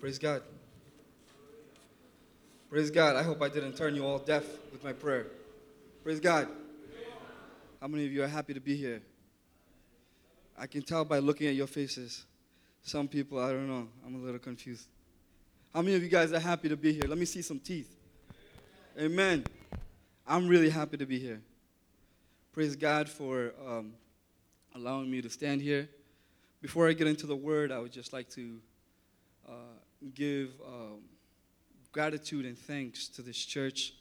Praise God. Praise God. I hope I didn't turn you all deaf with my prayer. Praise God. How many of you are happy to be here? I can tell by looking at your faces. Some people, I don't know, I'm a little confused. How many of you guys are happy to be here? Let me see some teeth. Amen. I'm really happy to be here. Praise God for um, allowing me to stand here. Before I get into the word, I would just like to uh, give um, gratitude and thanks to this church.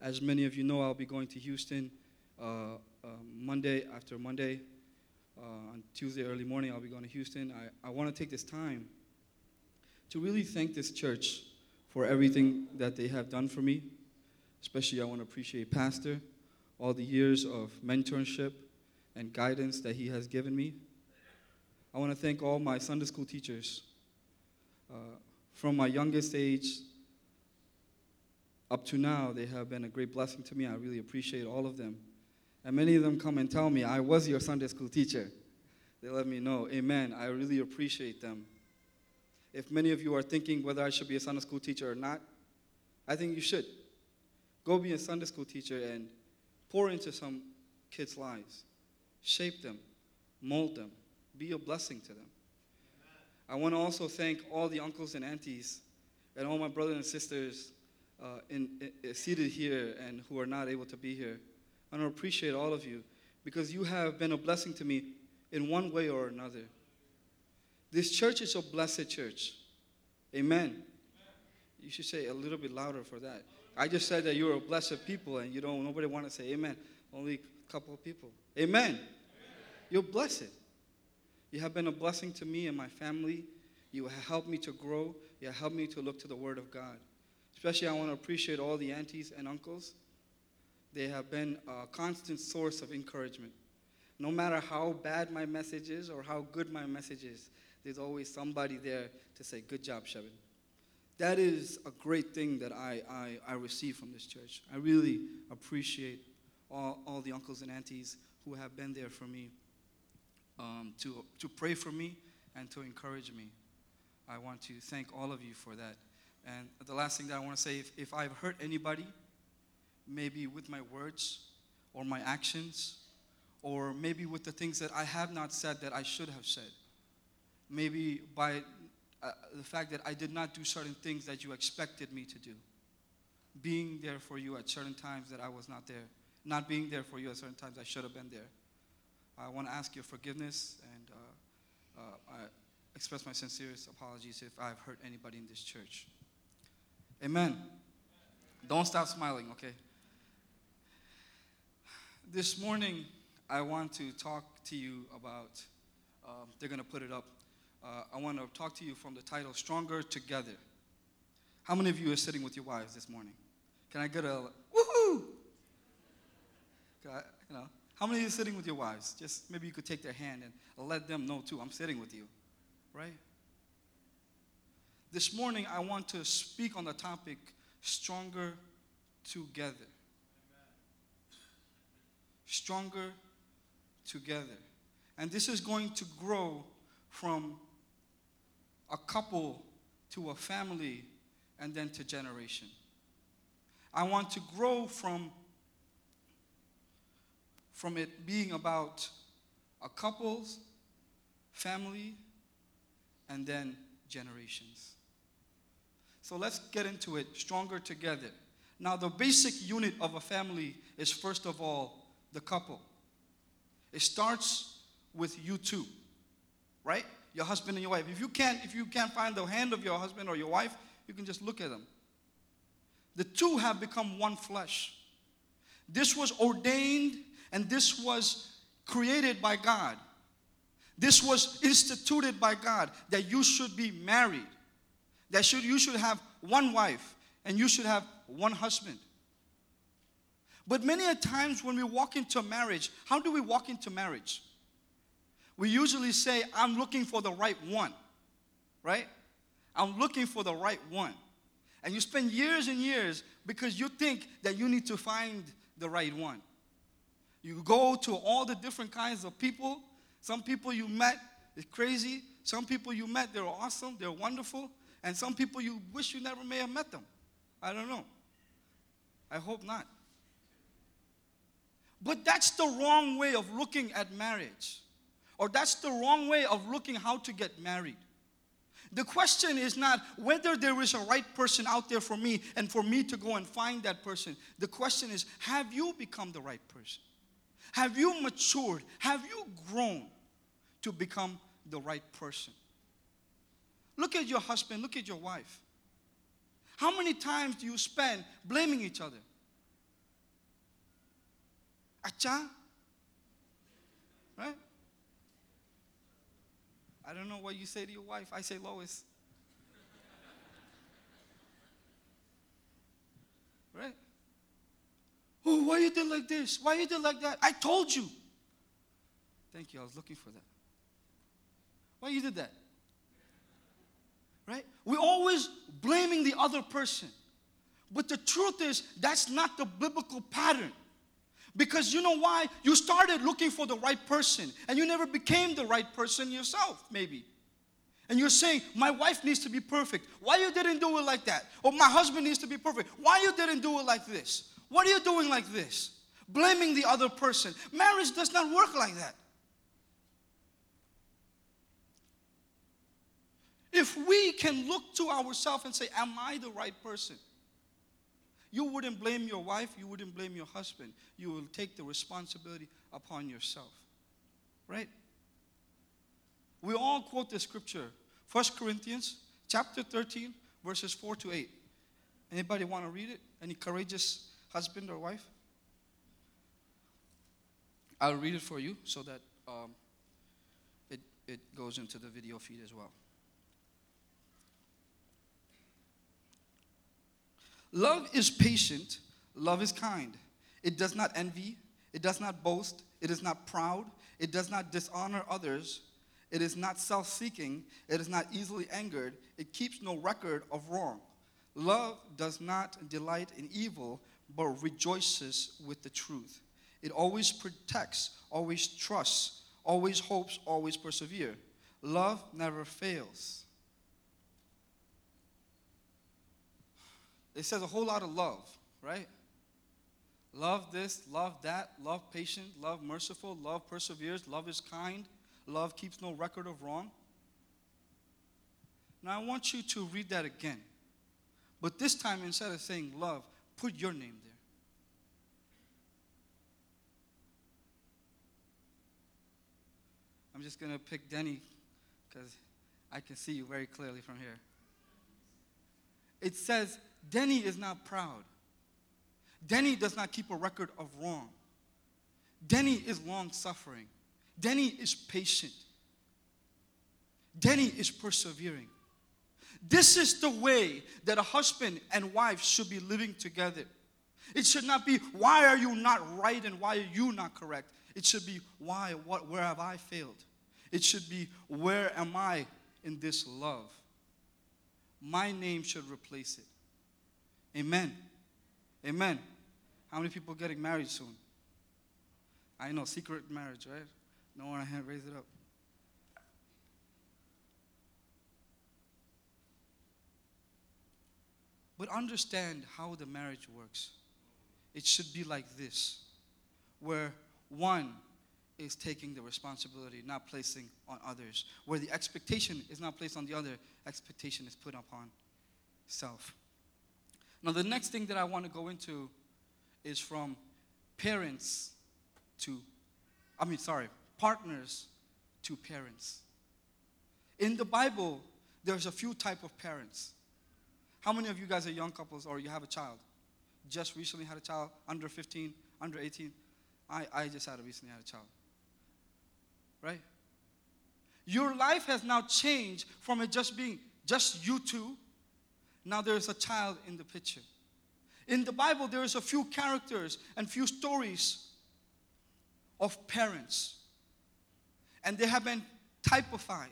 As many of you know, I'll be going to Houston uh, uh, Monday after Monday. Uh, on Tuesday early morning, I'll be going to Houston. I, I want to take this time to really thank this church for everything that they have done for me. Especially, I want to appreciate Pastor, all the years of mentorship and guidance that he has given me. I want to thank all my Sunday school teachers. Uh, from my youngest age up to now, they have been a great blessing to me. I really appreciate all of them. And many of them come and tell me, I was your Sunday school teacher. They let me know, Amen. I really appreciate them. If many of you are thinking whether I should be a Sunday school teacher or not, I think you should. Go be a Sunday school teacher and pour into some kids' lives, shape them, mold them, be a blessing to them. I want to also thank all the uncles and aunties and all my brothers and sisters uh, in, in, seated here and who are not able to be here. I want to appreciate all of you because you have been a blessing to me in one way or another. This church is a blessed church. Amen. You should say a little bit louder for that. I just said that you're a blessed people and you don't nobody want to say amen. Only a couple of people. Amen. amen. You're blessed. You have been a blessing to me and my family. You have helped me to grow. You have helped me to look to the Word of God. Especially, I want to appreciate all the aunties and uncles. They have been a constant source of encouragement. No matter how bad my message is or how good my message is, there's always somebody there to say, Good job, Shevin. That is a great thing that I, I, I receive from this church. I really appreciate all, all the uncles and aunties who have been there for me um, to, to pray for me and to encourage me. I want to thank all of you for that. And the last thing that I want to say if, if I've hurt anybody, maybe with my words or my actions, or maybe with the things that I have not said that I should have said, maybe by uh, the fact that I did not do certain things that you expected me to do, being there for you at certain times that I was not there, not being there for you at certain times I should have been there. I want to ask your forgiveness and uh, uh, I express my sincerest apologies if I've hurt anybody in this church. Amen. Don't stop smiling, okay? This morning, I want to talk to you about, um, they're going to put it up. Uh, I want to talk to you from the title Stronger Together. How many of you are sitting with your wives this morning? Can I get a woohoo? I, you know, how many of you are sitting with your wives? Just maybe you could take their hand and let them know too, I'm sitting with you, right? This morning, I want to speak on the topic stronger together. Stronger together. And this is going to grow from a couple to a family and then to generation. I want to grow from from it being about a couple's family and then generations. So let's get into it stronger together. Now, the basic unit of a family is first of all the couple. It starts with you two, right? Your husband and your wife. If you can't, if you can't find the hand of your husband or your wife, you can just look at them. The two have become one flesh. This was ordained and this was created by God. This was instituted by God that you should be married. That should you should have one wife and you should have one husband. But many a times when we walk into marriage, how do we walk into marriage? We usually say, I'm looking for the right one, right? I'm looking for the right one. And you spend years and years because you think that you need to find the right one. You go to all the different kinds of people. Some people you met is crazy. Some people you met, they're awesome, they're wonderful. And some people you wish you never may have met them. I don't know. I hope not. But that's the wrong way of looking at marriage. Or that's the wrong way of looking how to get married. The question is not whether there is a right person out there for me and for me to go and find that person. The question is have you become the right person? Have you matured? Have you grown to become the right person? Look at your husband, look at your wife. How many times do you spend blaming each other? Acha? Right? I don't know what you say to your wife. I say Lois. right? Oh, why you did like this? Why you did like that? I told you. Thank you. I was looking for that. Why you did that? Right? We're always blaming the other person. But the truth is, that's not the biblical pattern. Because you know why? You started looking for the right person and you never became the right person yourself, maybe. And you're saying, my wife needs to be perfect. Why you didn't do it like that? Or my husband needs to be perfect. Why you didn't do it like this? What are you doing like this? Blaming the other person. Marriage does not work like that. If we can look to ourselves and say, Am I the right person? You wouldn't blame your wife, you wouldn't blame your husband. You will take the responsibility upon yourself. Right? We all quote the scripture. 1 Corinthians chapter 13, verses 4 to 8. Anybody want to read it? Any courageous husband or wife? I'll read it for you so that um, it, it goes into the video feed as well. Love is patient, love is kind. It does not envy, it does not boast, it is not proud, it does not dishonor others, it is not self seeking, it is not easily angered, it keeps no record of wrong. Love does not delight in evil, but rejoices with the truth. It always protects, always trusts, always hopes, always perseveres. Love never fails. It says a whole lot of love, right? Love this, love that, love patient, love merciful, love perseveres, love is kind, love keeps no record of wrong. Now I want you to read that again. But this time, instead of saying love, put your name there. I'm just going to pick Denny because I can see you very clearly from here. It says, Denny is not proud. Denny does not keep a record of wrong. Denny is long suffering. Denny is patient. Denny is persevering. This is the way that a husband and wife should be living together. It should not be, why are you not right and why are you not correct? It should be, why, what, where have I failed? It should be, where am I in this love? My name should replace it. Amen. Amen. How many people getting married soon? I know, secret marriage, right? No one hand raise it up. But understand how the marriage works. It should be like this, where one is taking the responsibility, not placing on others. Where the expectation is not placed on the other, expectation is put upon self. Now, the next thing that I want to go into is from parents to, I mean, sorry, partners to parents. In the Bible, there's a few type of parents. How many of you guys are young couples or you have a child? Just recently had a child, under 15, under 18? I, I just had a recently had a child. Right? Your life has now changed from it just being just you two. Now there's a child in the picture. In the Bible, there's a few characters and few stories of parents. And they have been typified.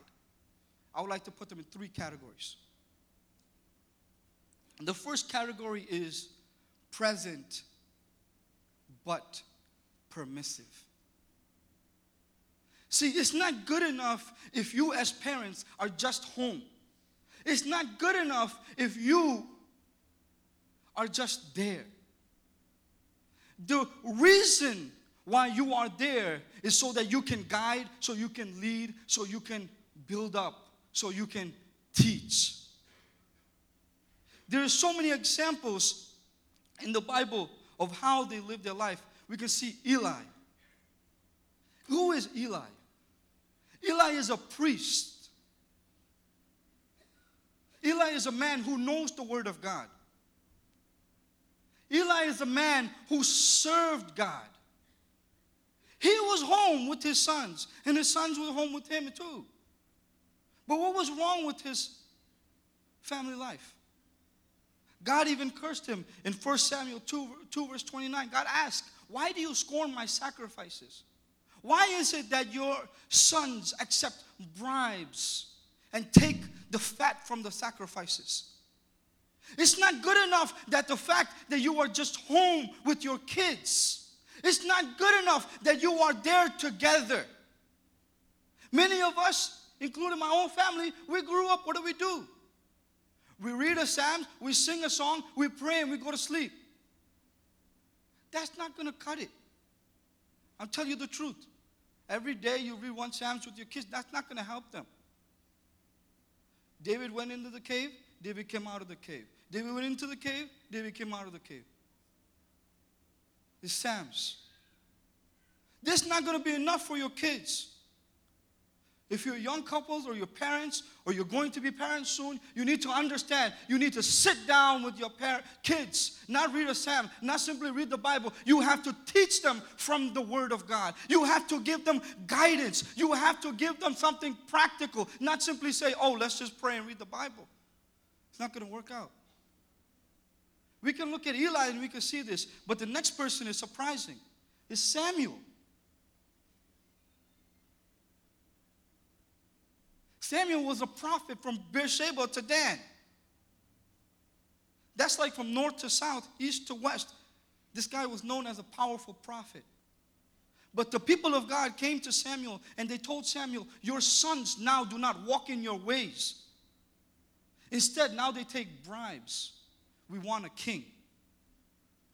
I would like to put them in three categories. The first category is present but permissive. See, it's not good enough if you, as parents, are just home. It's not good enough if you are just there. The reason why you are there is so that you can guide, so you can lead, so you can build up, so you can teach. There are so many examples in the Bible of how they lived their life. We can see Eli. Who is Eli? Eli is a priest. Eli is a man who knows the Word of God. Eli is a man who served God. He was home with his sons, and his sons were home with him too. But what was wrong with his family life? God even cursed him in 1 Samuel 2, 2 verse 29. God asked, Why do you scorn my sacrifices? Why is it that your sons accept bribes and take the fat from the sacrifices? It's not good enough that the fact that you are just home with your kids. It's not good enough that you are there together. Many of us, including my own family, we grew up, what do we do? We read a psalm, we sing a song, we pray, and we go to sleep. That's not going to cut it. I'll tell you the truth. Every day you read one Psalms with your kids, that's not going to help them. David went into the cave, David came out of the cave. David went into the cave, David came out of the cave. The Psalms. This is not going to be enough for your kids. If you're young couples or your parents or you're going to be parents soon, you need to understand. You need to sit down with your kids, not read a psalm, not simply read the Bible. You have to teach them from the Word of God. You have to give them guidance. You have to give them something practical, not simply say, oh, let's just pray and read the Bible. It's not going to work out. We can look at Eli and we can see this, but the next person is surprising. Is Samuel. Samuel was a prophet from Beersheba to Dan. That's like from north to south, east to west. This guy was known as a powerful prophet. But the people of God came to Samuel and they told Samuel, Your sons now do not walk in your ways. Instead, now they take bribes. We want a king.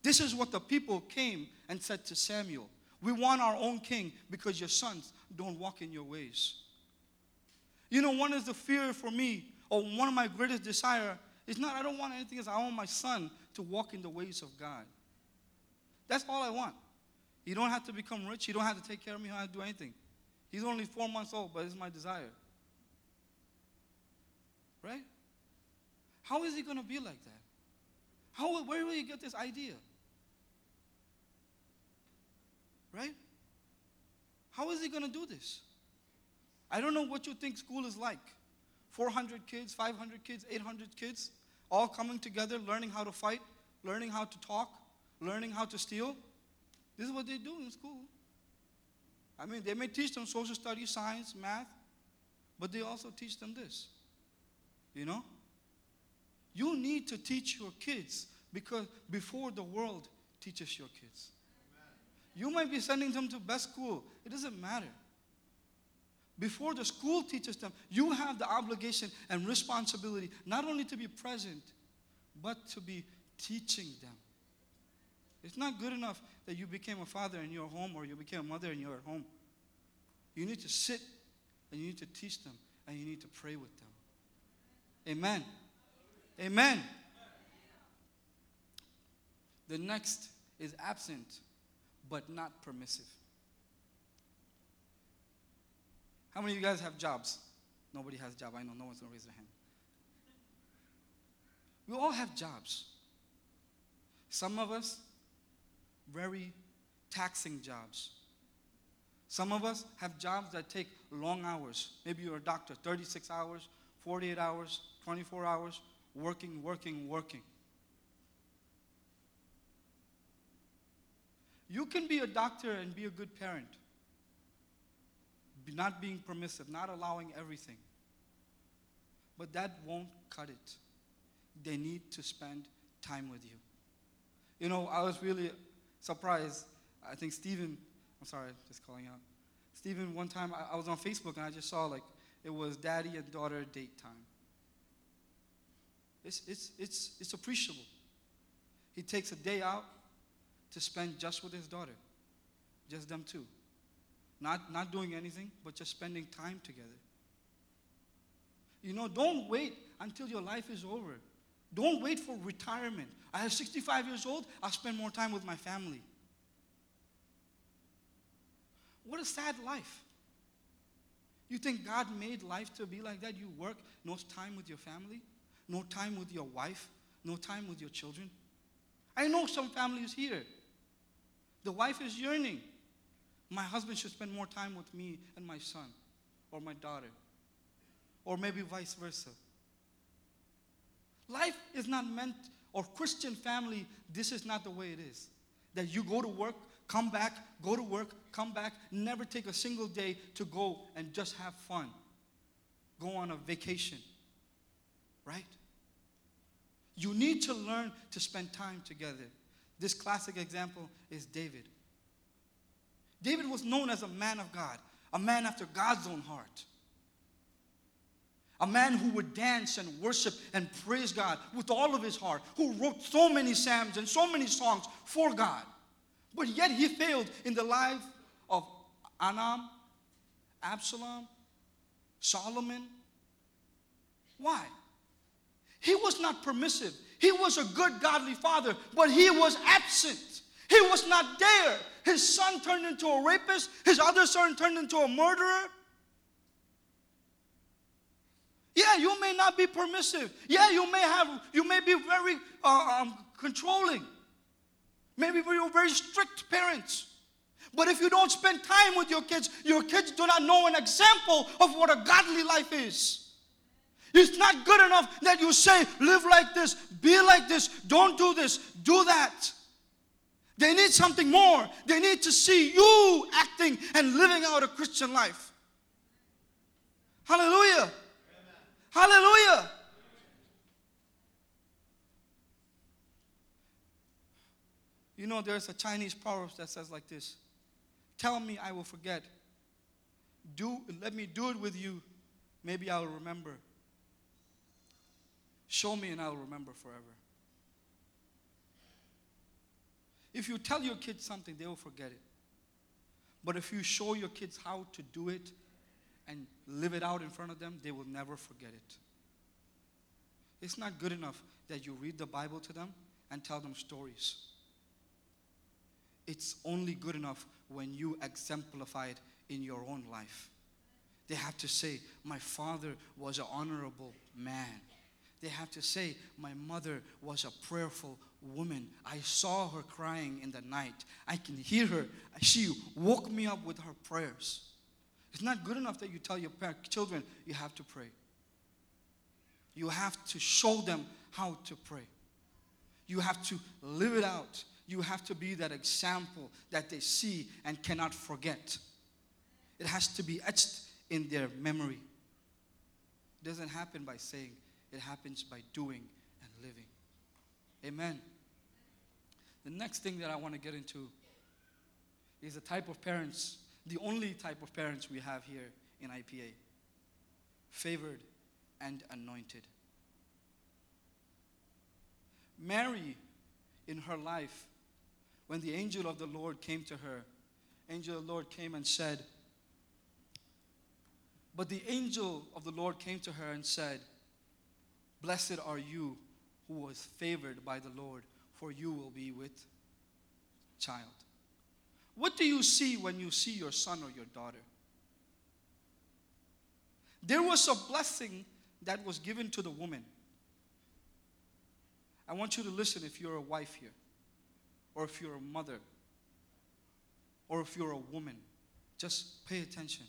This is what the people came and said to Samuel. We want our own king because your sons don't walk in your ways. You know, one is the fear for me, or one of my greatest desire is not I don't want anything else. I want my son to walk in the ways of God. That's all I want. He don't have to become rich. He don't have to take care of me. He don't have to do anything. He's only four months old, but it's my desire. Right? How is he going to be like that? How, where will you get this idea? Right? How is he going to do this? I don't know what you think school is like 400 kids, 500 kids, 800 kids, all coming together, learning how to fight, learning how to talk, learning how to steal. This is what they do in school. I mean, they may teach them social studies, science, math, but they also teach them this. You know? You need to teach your kids because before the world teaches your kids. You might be sending them to best school. It doesn't matter before the school teaches them, you have the obligation and responsibility not only to be present, but to be teaching them. It's not good enough that you became a father in your home or you became a mother in your home. You need to sit and you need to teach them and you need to pray with them. Amen. Amen. The next is absent but not permissive. How many of you guys have jobs? Nobody has a job. I know no one's going to raise their hand. We all have jobs. Some of us, very taxing jobs. Some of us have jobs that take long hours. Maybe you're a doctor, 36 hours, 48 hours, 24 hours, working, working, working. You can be a doctor and be a good parent not being permissive, not allowing everything. But that won't cut it. They need to spend time with you. You know, I was really surprised. I think Stephen, I'm sorry, just calling out. Stephen, one time I, I was on Facebook and I just saw like it was daddy and daughter date time. it's, it's, it's, it's appreciable. He takes a day out to spend just with his daughter, just them two. Not, not doing anything, but just spending time together. You know, don't wait until your life is over. Don't wait for retirement. I have 65 years old, I'll spend more time with my family. What a sad life. You think God made life to be like that? You work, no time with your family, no time with your wife, no time with your children. I know some families here. The wife is yearning. My husband should spend more time with me and my son or my daughter, or maybe vice versa. Life is not meant, or Christian family, this is not the way it is. That you go to work, come back, go to work, come back, never take a single day to go and just have fun. Go on a vacation. Right? You need to learn to spend time together. This classic example is David. David was known as a man of God, a man after God's own heart. A man who would dance and worship and praise God with all of his heart, who wrote so many psalms and so many songs for God. But yet he failed in the life of Amnon, Absalom, Solomon. Why? He was not permissive. He was a good, godly father, but he was absent. He was not there. His son turned into a rapist, his other son turned into a murderer. Yeah, you may not be permissive. Yeah, you may have, you may be very uh, um, controlling. Maybe you're very strict parents. But if you don't spend time with your kids, your kids do not know an example of what a godly life is. It's not good enough that you say, live like this, be like this, don't do this, do that. They need something more. They need to see you acting and living out a Christian life. Hallelujah. Hallelujah. You know, there's a Chinese proverb that says like this Tell me, I will forget. Do, let me do it with you. Maybe I'll remember. Show me and I'll remember forever. If you tell your kids something, they will forget it. But if you show your kids how to do it and live it out in front of them, they will never forget it. It's not good enough that you read the Bible to them and tell them stories. It's only good enough when you exemplify it in your own life. They have to say, My father was an honorable man. They have to say, My mother was a prayerful woman. I saw her crying in the night. I can hear her. She woke me up with her prayers. It's not good enough that you tell your children you have to pray. You have to show them how to pray. You have to live it out. You have to be that example that they see and cannot forget. It has to be etched in their memory. It doesn't happen by saying, it happens by doing and living. Amen. The next thing that I want to get into is the type of parents, the only type of parents we have here in IPA favored and anointed. Mary, in her life, when the angel of the Lord came to her, angel of the Lord came and said, but the angel of the Lord came to her and said, Blessed are you who was favored by the Lord, for you will be with child. What do you see when you see your son or your daughter? There was a blessing that was given to the woman. I want you to listen if you're a wife here, or if you're a mother, or if you're a woman. Just pay attention.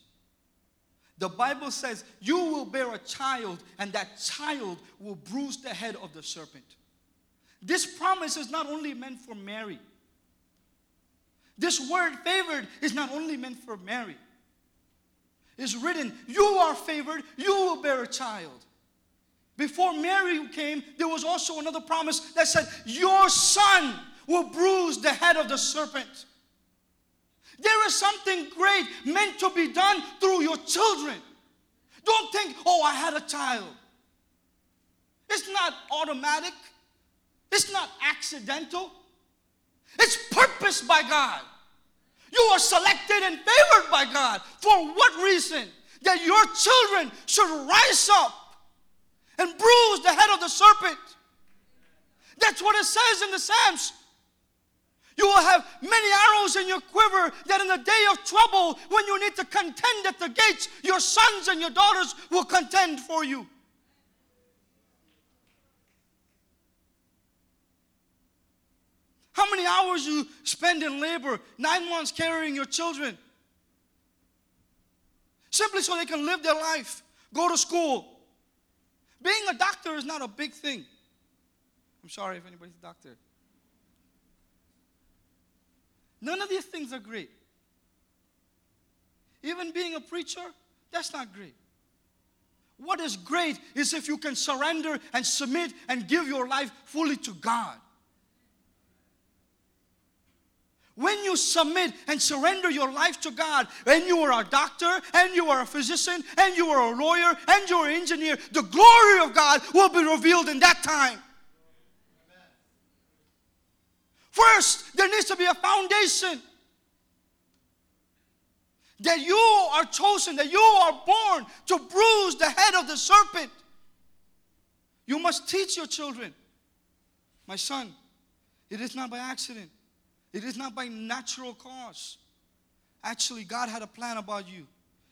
The Bible says, You will bear a child, and that child will bruise the head of the serpent. This promise is not only meant for Mary. This word favored is not only meant for Mary. It's written, You are favored, you will bear a child. Before Mary came, there was also another promise that said, Your son will bruise the head of the serpent. There is something great meant to be done through your children. Don't think, oh, I had a child. It's not automatic. It's not accidental. It's purposed by God. You are selected and favored by God. For what reason? That your children should rise up and bruise the head of the serpent. That's what it says in the Psalms. You will have many arrows in your quiver that in the day of trouble, when you need to contend at the gates, your sons and your daughters will contend for you. How many hours you spend in labor, nine months carrying your children? Simply so they can live their life, go to school. Being a doctor is not a big thing. I'm sorry if anybody's a doctor. None of these things are great. Even being a preacher, that's not great. What is great is if you can surrender and submit and give your life fully to God. When you submit and surrender your life to God, and you are a doctor, and you are a physician, and you are a lawyer, and you're an engineer, the glory of God will be revealed in that time. First, there needs to be a foundation that you are chosen, that you are born to bruise the head of the serpent. You must teach your children, my son, it is not by accident. It is not by natural cause. Actually, God had a plan about you.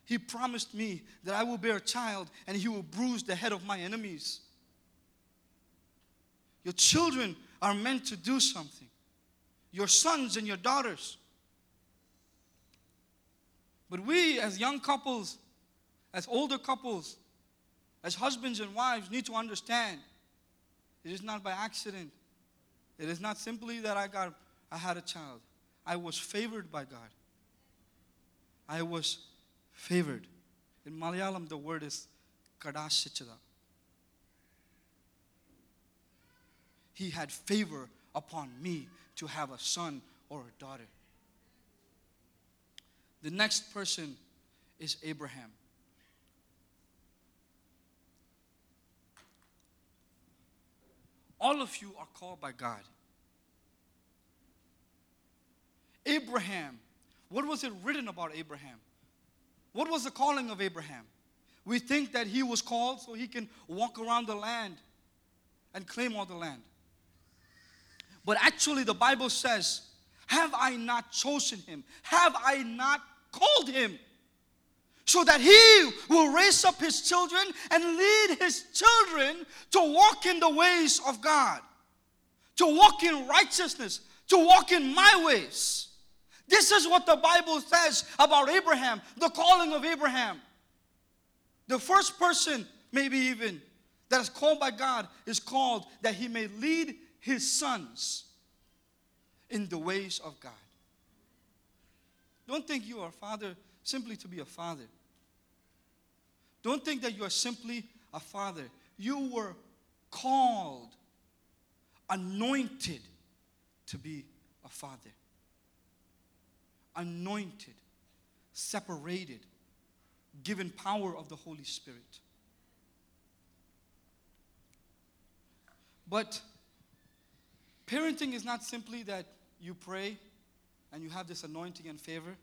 He promised me that I will bear a child and he will bruise the head of my enemies. Your children are meant to do something, your sons and your daughters. But we, as young couples, as older couples, as husbands and wives, need to understand it is not by accident. It is not simply that I got I had a child. I was favored by God. I was favored. In Malayalam, the word is kadashichada. He had favor upon me to have a son or a daughter. The next person is Abraham. All of you are called by God. Abraham. What was it written about Abraham? What was the calling of Abraham? We think that he was called so he can walk around the land and claim all the land. But actually, the Bible says, Have I not chosen him? Have I not called him? So that he will raise up his children and lead his children to walk in the ways of God, to walk in righteousness, to walk in my ways. This is what the Bible says about Abraham, the calling of Abraham. The first person, maybe even, that is called by God is called that he may lead his sons in the ways of God. Don't think you are a father simply to be a father. Don't think that you are simply a father. You were called, anointed to be a father anointed, separated, given power of the Holy Spirit. But parenting is not simply that you pray and you have this anointing and favor.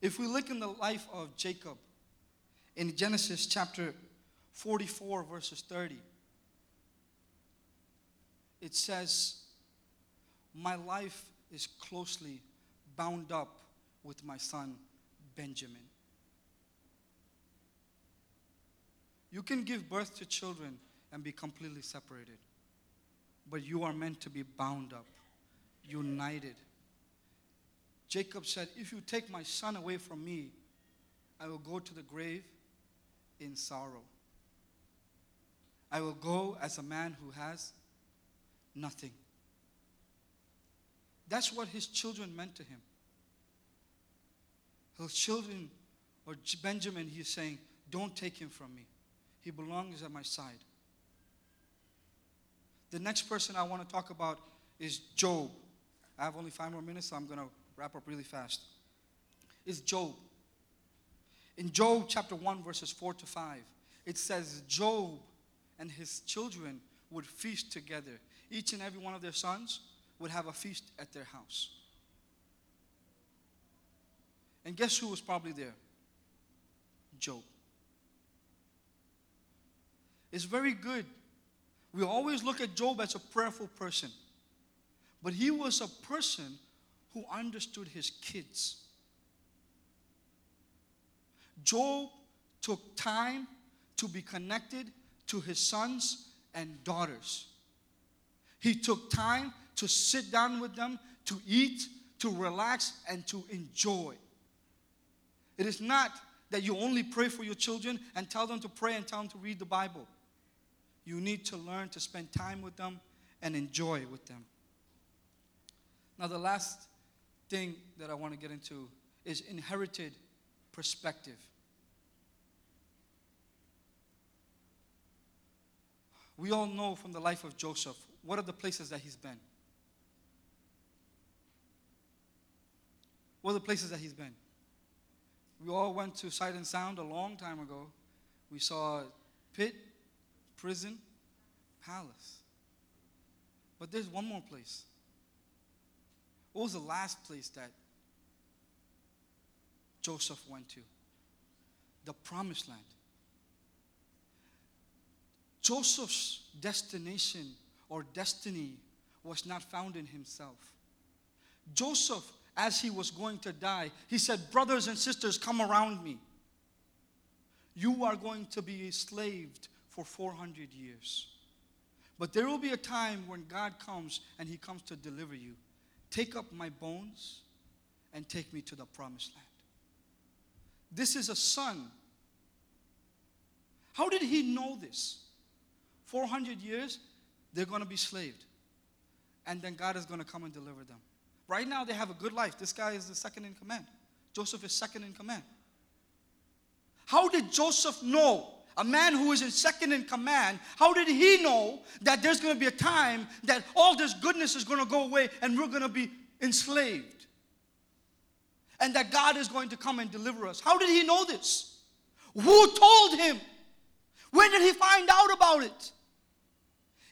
If we look in the life of Jacob in Genesis chapter 44, verses 30, it says, My life is closely bound up with my son Benjamin. You can give birth to children and be completely separated, but you are meant to be bound up, united. Jacob said, If you take my son away from me, I will go to the grave in sorrow. I will go as a man who has nothing. That's what his children meant to him. His children, or Benjamin, he's saying, Don't take him from me. He belongs at my side. The next person I want to talk about is Job. I have only five more minutes, so I'm going to wrap up really fast. Is Job. In Job chapter 1, verses 4 to 5, it says, Job and his children would feast together. Each and every one of their sons would have a feast at their house. And guess who was probably there? Job. It's very good. We always look at Job as a prayerful person, but he was a person who understood his kids. Job took time to be connected to his sons and daughters. He took time to sit down with them, to eat, to relax, and to enjoy. It is not that you only pray for your children and tell them to pray and tell them to read the Bible. You need to learn to spend time with them and enjoy with them. Now, the last thing that I want to get into is inherited perspective. We all know from the life of Joseph what are the places that he's been. What are the places that he's been? We all went to Sight and Sound a long time ago. We saw pit, prison, palace. But there's one more place. What was the last place that Joseph went to? The promised land. Joseph's destination or destiny was not found in himself. Joseph, as he was going to die, he said, Brothers and sisters, come around me. You are going to be enslaved for 400 years. But there will be a time when God comes and he comes to deliver you. Take up my bones and take me to the promised land. This is a son. How did he know this? 400 years, they're going to be slaved. And then God is going to come and deliver them. Right now, they have a good life. This guy is the second in command. Joseph is second in command. How did Joseph know, a man who is in second in command, how did he know that there's going to be a time that all this goodness is going to go away and we're going to be enslaved? And that God is going to come and deliver us. How did he know this? Who told him? Where did he find out about it?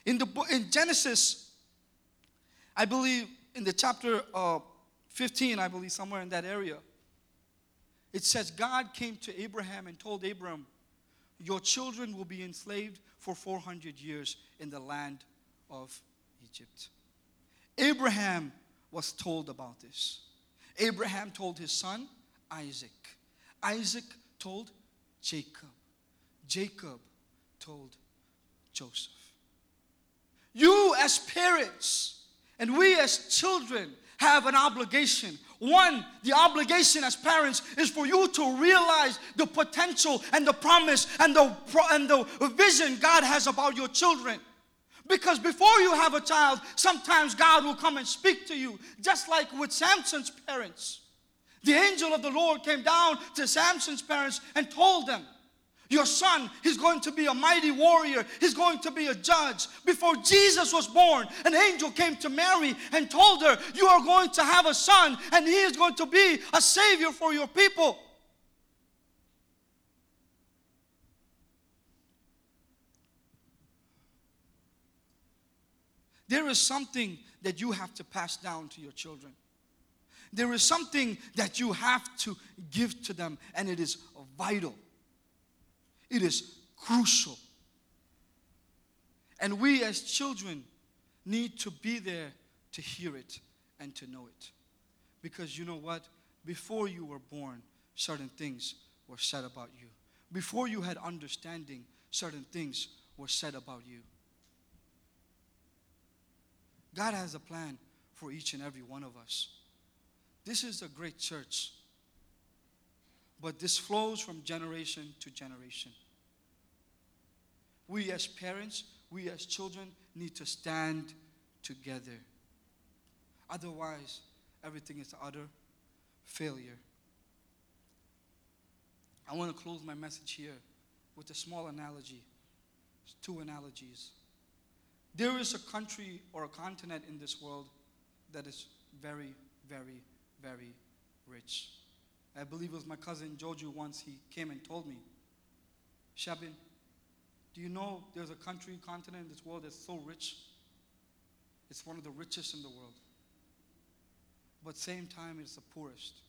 In, the, in Genesis, I believe in the chapter uh, 15, I believe somewhere in that area, it says God came to Abraham and told Abraham, Your children will be enslaved for 400 years in the land of Egypt. Abraham was told about this. Abraham told his son Isaac. Isaac told Jacob. Jacob told Joseph. You, as parents, and we as children, have an obligation. One, the obligation as parents is for you to realize the potential and the promise and the, and the vision God has about your children. Because before you have a child, sometimes God will come and speak to you, just like with Samson's parents. The angel of the Lord came down to Samson's parents and told them, your son, he's going to be a mighty warrior. He's going to be a judge. Before Jesus was born, an angel came to Mary and told her, You are going to have a son, and he is going to be a savior for your people. There is something that you have to pass down to your children. There is something that you have to give to them, and it is vital. It is crucial. And we as children need to be there to hear it and to know it. Because you know what? Before you were born, certain things were said about you. Before you had understanding, certain things were said about you. God has a plan for each and every one of us. This is a great church. But this flows from generation to generation. We as parents, we as children need to stand together. Otherwise, everything is utter failure. I want to close my message here with a small analogy. two analogies. There is a country or a continent in this world that is very, very, very rich. I believe it was my cousin Joju once he came and told me, Shabin, Do you know there's a country, continent in this world that's so rich? It's one of the richest in the world. But same time, it's the poorest.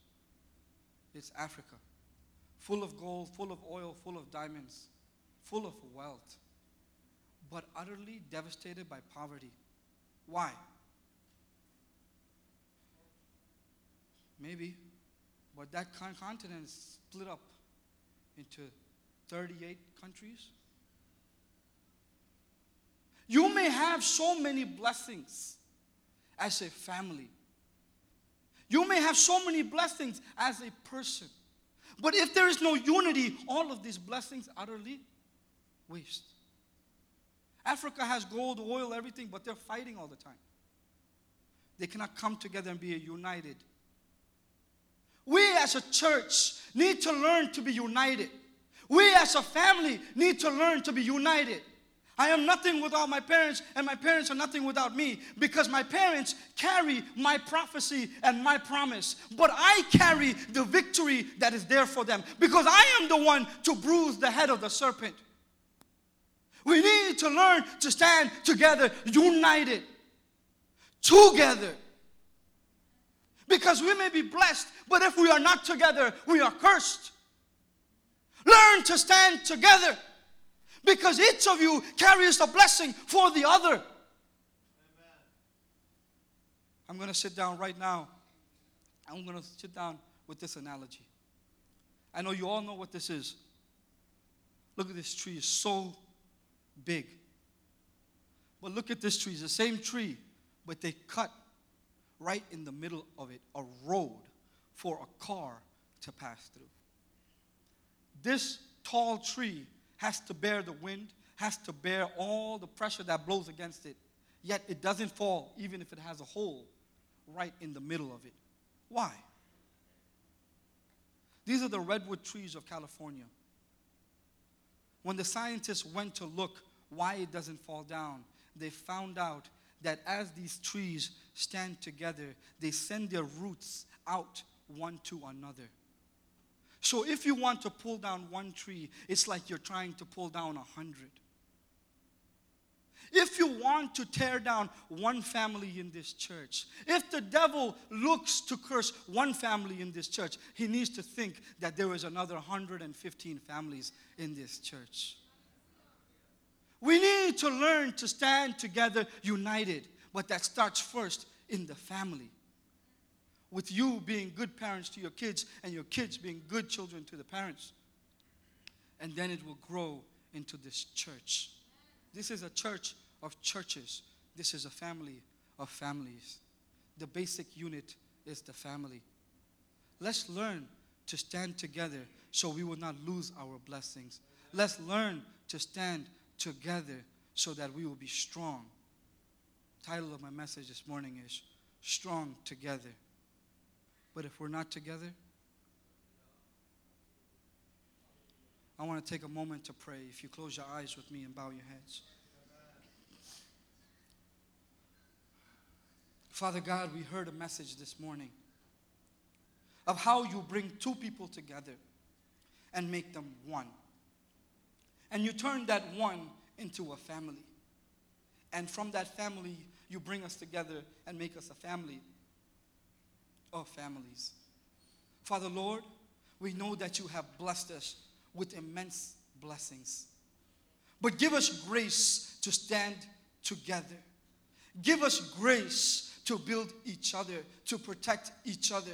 It's Africa. Full of gold, full of oil, full of diamonds, full of wealth, but utterly devastated by poverty. Why? Maybe. But that continent is split up into 38 countries. You may have so many blessings as a family. You may have so many blessings as a person. But if there is no unity, all of these blessings utterly waste. Africa has gold, oil, everything, but they're fighting all the time. They cannot come together and be united. We as a church need to learn to be united. We as a family need to learn to be united. I am nothing without my parents, and my parents are nothing without me because my parents carry my prophecy and my promise. But I carry the victory that is there for them because I am the one to bruise the head of the serpent. We need to learn to stand together, united, together. Because we may be blessed, but if we are not together, we are cursed. Learn to stand together because each of you carries a blessing for the other. Amen. I'm going to sit down right now. I'm going to sit down with this analogy. I know you all know what this is. Look at this tree, it's so big. But look at this tree, it's the same tree, but they cut right in the middle of it a road for a car to pass through. This tall tree has to bear the wind, has to bear all the pressure that blows against it, yet it doesn't fall even if it has a hole right in the middle of it. Why? These are the redwood trees of California. When the scientists went to look why it doesn't fall down, they found out that as these trees stand together, they send their roots out one to another. So if you want to pull down one tree, it's like you're trying to pull down a hundred. If you want to tear down one family in this church, if the devil looks to curse one family in this church, he needs to think that there is another 115 families in this church. We need to learn to stand together united, but that starts first in the family. With you being good parents to your kids and your kids being good children to the parents. And then it will grow into this church. This is a church of churches. This is a family of families. The basic unit is the family. Let's learn to stand together so we will not lose our blessings. Let's learn to stand together so that we will be strong. Title of my message this morning is Strong Together. But if we're not together, I want to take a moment to pray. If you close your eyes with me and bow your heads. Father God, we heard a message this morning of how you bring two people together and make them one. And you turn that one into a family. And from that family, you bring us together and make us a family of families. Father Lord, we know that you have blessed us with immense blessings. But give us grace to stand together. Give us grace to build each other, to protect each other.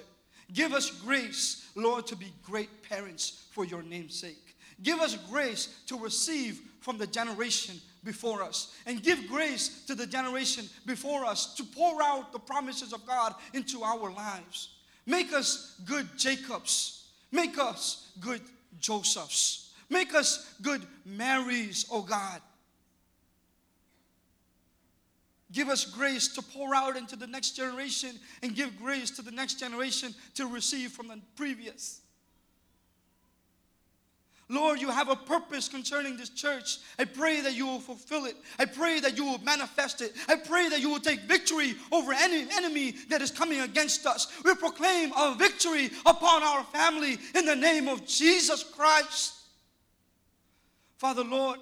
Give us grace, Lord, to be great parents for your name's sake. Give us grace to receive from the generation before us. And give grace to the generation before us to pour out the promises of God into our lives. Make us good Jacobs. Make us good Josephs. Make us good Marys, oh God. Give us grace to pour out into the next generation and give grace to the next generation to receive from the previous. Lord, you have a purpose concerning this church. I pray that you will fulfill it. I pray that you will manifest it. I pray that you will take victory over any enemy that is coming against us. We proclaim a victory upon our family in the name of Jesus Christ. Father, Lord,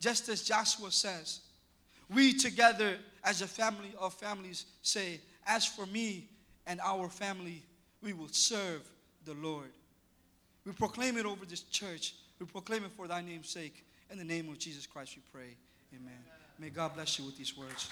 Just as Joshua says, we together as a family of families say, As for me and our family, we will serve the Lord. We proclaim it over this church. We proclaim it for thy name's sake. In the name of Jesus Christ, we pray. Amen. May God bless you with these words.